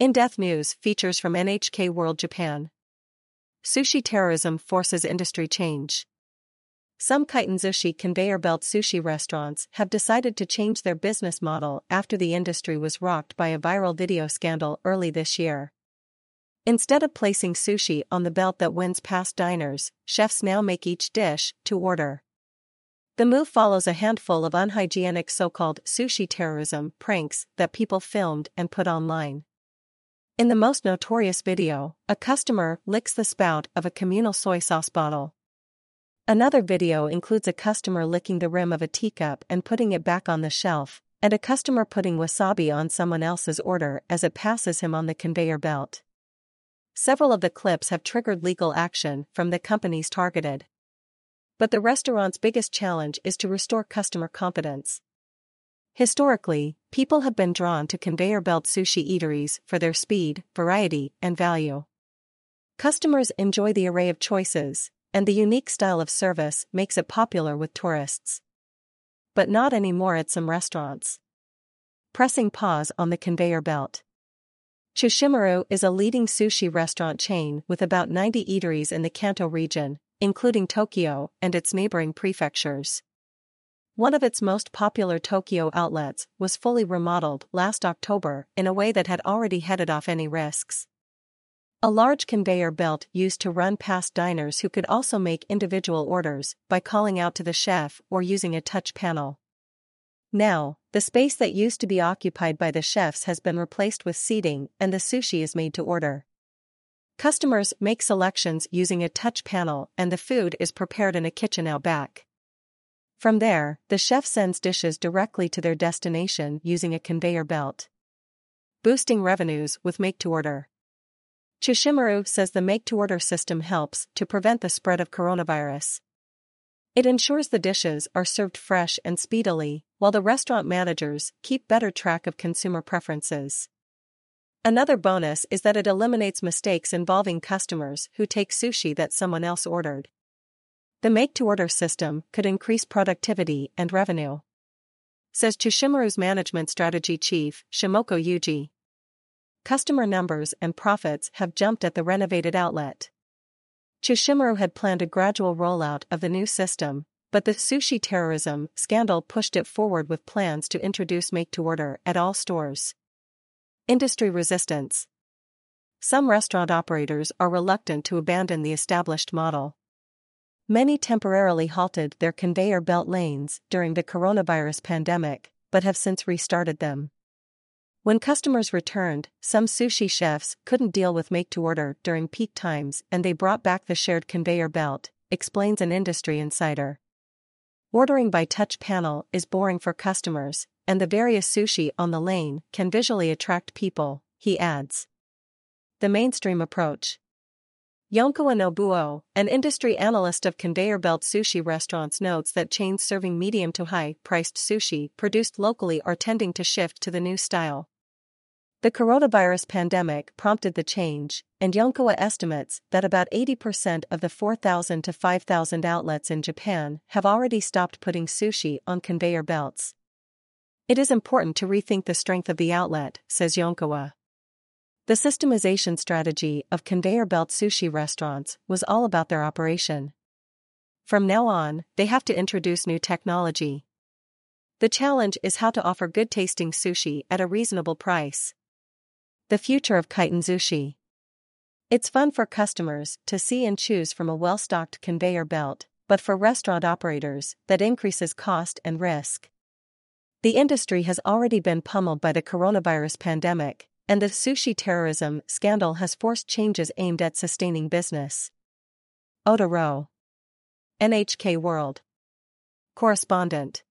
In Depth News features from NHK World Japan. Sushi terrorism forces industry change. Some Kaitenzushi conveyor belt sushi restaurants have decided to change their business model after the industry was rocked by a viral video scandal early this year. Instead of placing sushi on the belt that wins past diners, chefs now make each dish to order. The move follows a handful of unhygienic so called sushi terrorism pranks that people filmed and put online. In the most notorious video, a customer licks the spout of a communal soy sauce bottle. Another video includes a customer licking the rim of a teacup and putting it back on the shelf, and a customer putting wasabi on someone else's order as it passes him on the conveyor belt. Several of the clips have triggered legal action from the companies targeted. But the restaurant's biggest challenge is to restore customer confidence. Historically, people have been drawn to conveyor belt sushi eateries for their speed, variety, and value. Customers enjoy the array of choices, and the unique style of service makes it popular with tourists. But not anymore at some restaurants. Pressing pause on the conveyor belt. Choshimaru is a leading sushi restaurant chain with about 90 eateries in the Kanto region, including Tokyo and its neighboring prefectures. One of its most popular Tokyo outlets was fully remodeled last October in a way that had already headed off any risks. A large conveyor belt used to run past diners who could also make individual orders by calling out to the chef or using a touch panel. Now, the space that used to be occupied by the chefs has been replaced with seating and the sushi is made to order. Customers make selections using a touch panel and the food is prepared in a kitchen out back. From there, the chef sends dishes directly to their destination using a conveyor belt. Boosting revenues with make to order. Choshimaru says the make to order system helps to prevent the spread of coronavirus. It ensures the dishes are served fresh and speedily, while the restaurant managers keep better track of consumer preferences. Another bonus is that it eliminates mistakes involving customers who take sushi that someone else ordered. The make to order system could increase productivity and revenue. Says Choshimaru's management strategy chief, Shimoko Yuji. Customer numbers and profits have jumped at the renovated outlet. Choshimaru had planned a gradual rollout of the new system, but the sushi terrorism scandal pushed it forward with plans to introduce make to order at all stores. Industry resistance. Some restaurant operators are reluctant to abandon the established model. Many temporarily halted their conveyor belt lanes during the coronavirus pandemic, but have since restarted them. When customers returned, some sushi chefs couldn't deal with make to order during peak times and they brought back the shared conveyor belt, explains an industry insider. Ordering by touch panel is boring for customers, and the various sushi on the lane can visually attract people, he adds. The mainstream approach. Yonekawa Nobuo, an industry analyst of conveyor belt sushi restaurants, notes that chains serving medium to high priced sushi produced locally are tending to shift to the new style. The coronavirus pandemic prompted the change, and Yonekawa estimates that about 80% of the 4,000 to 5,000 outlets in Japan have already stopped putting sushi on conveyor belts. It is important to rethink the strength of the outlet, says Yonekawa. The systemization strategy of conveyor belt sushi restaurants was all about their operation. From now on, they have to introduce new technology. The challenge is how to offer good tasting sushi at a reasonable price. The future of Kaitenzushi. It's fun for customers to see and choose from a well stocked conveyor belt, but for restaurant operators, that increases cost and risk. The industry has already been pummeled by the coronavirus pandemic, and the sushi terrorism scandal has forced changes aimed at sustaining business. Oda Rowe. NHK World. Correspondent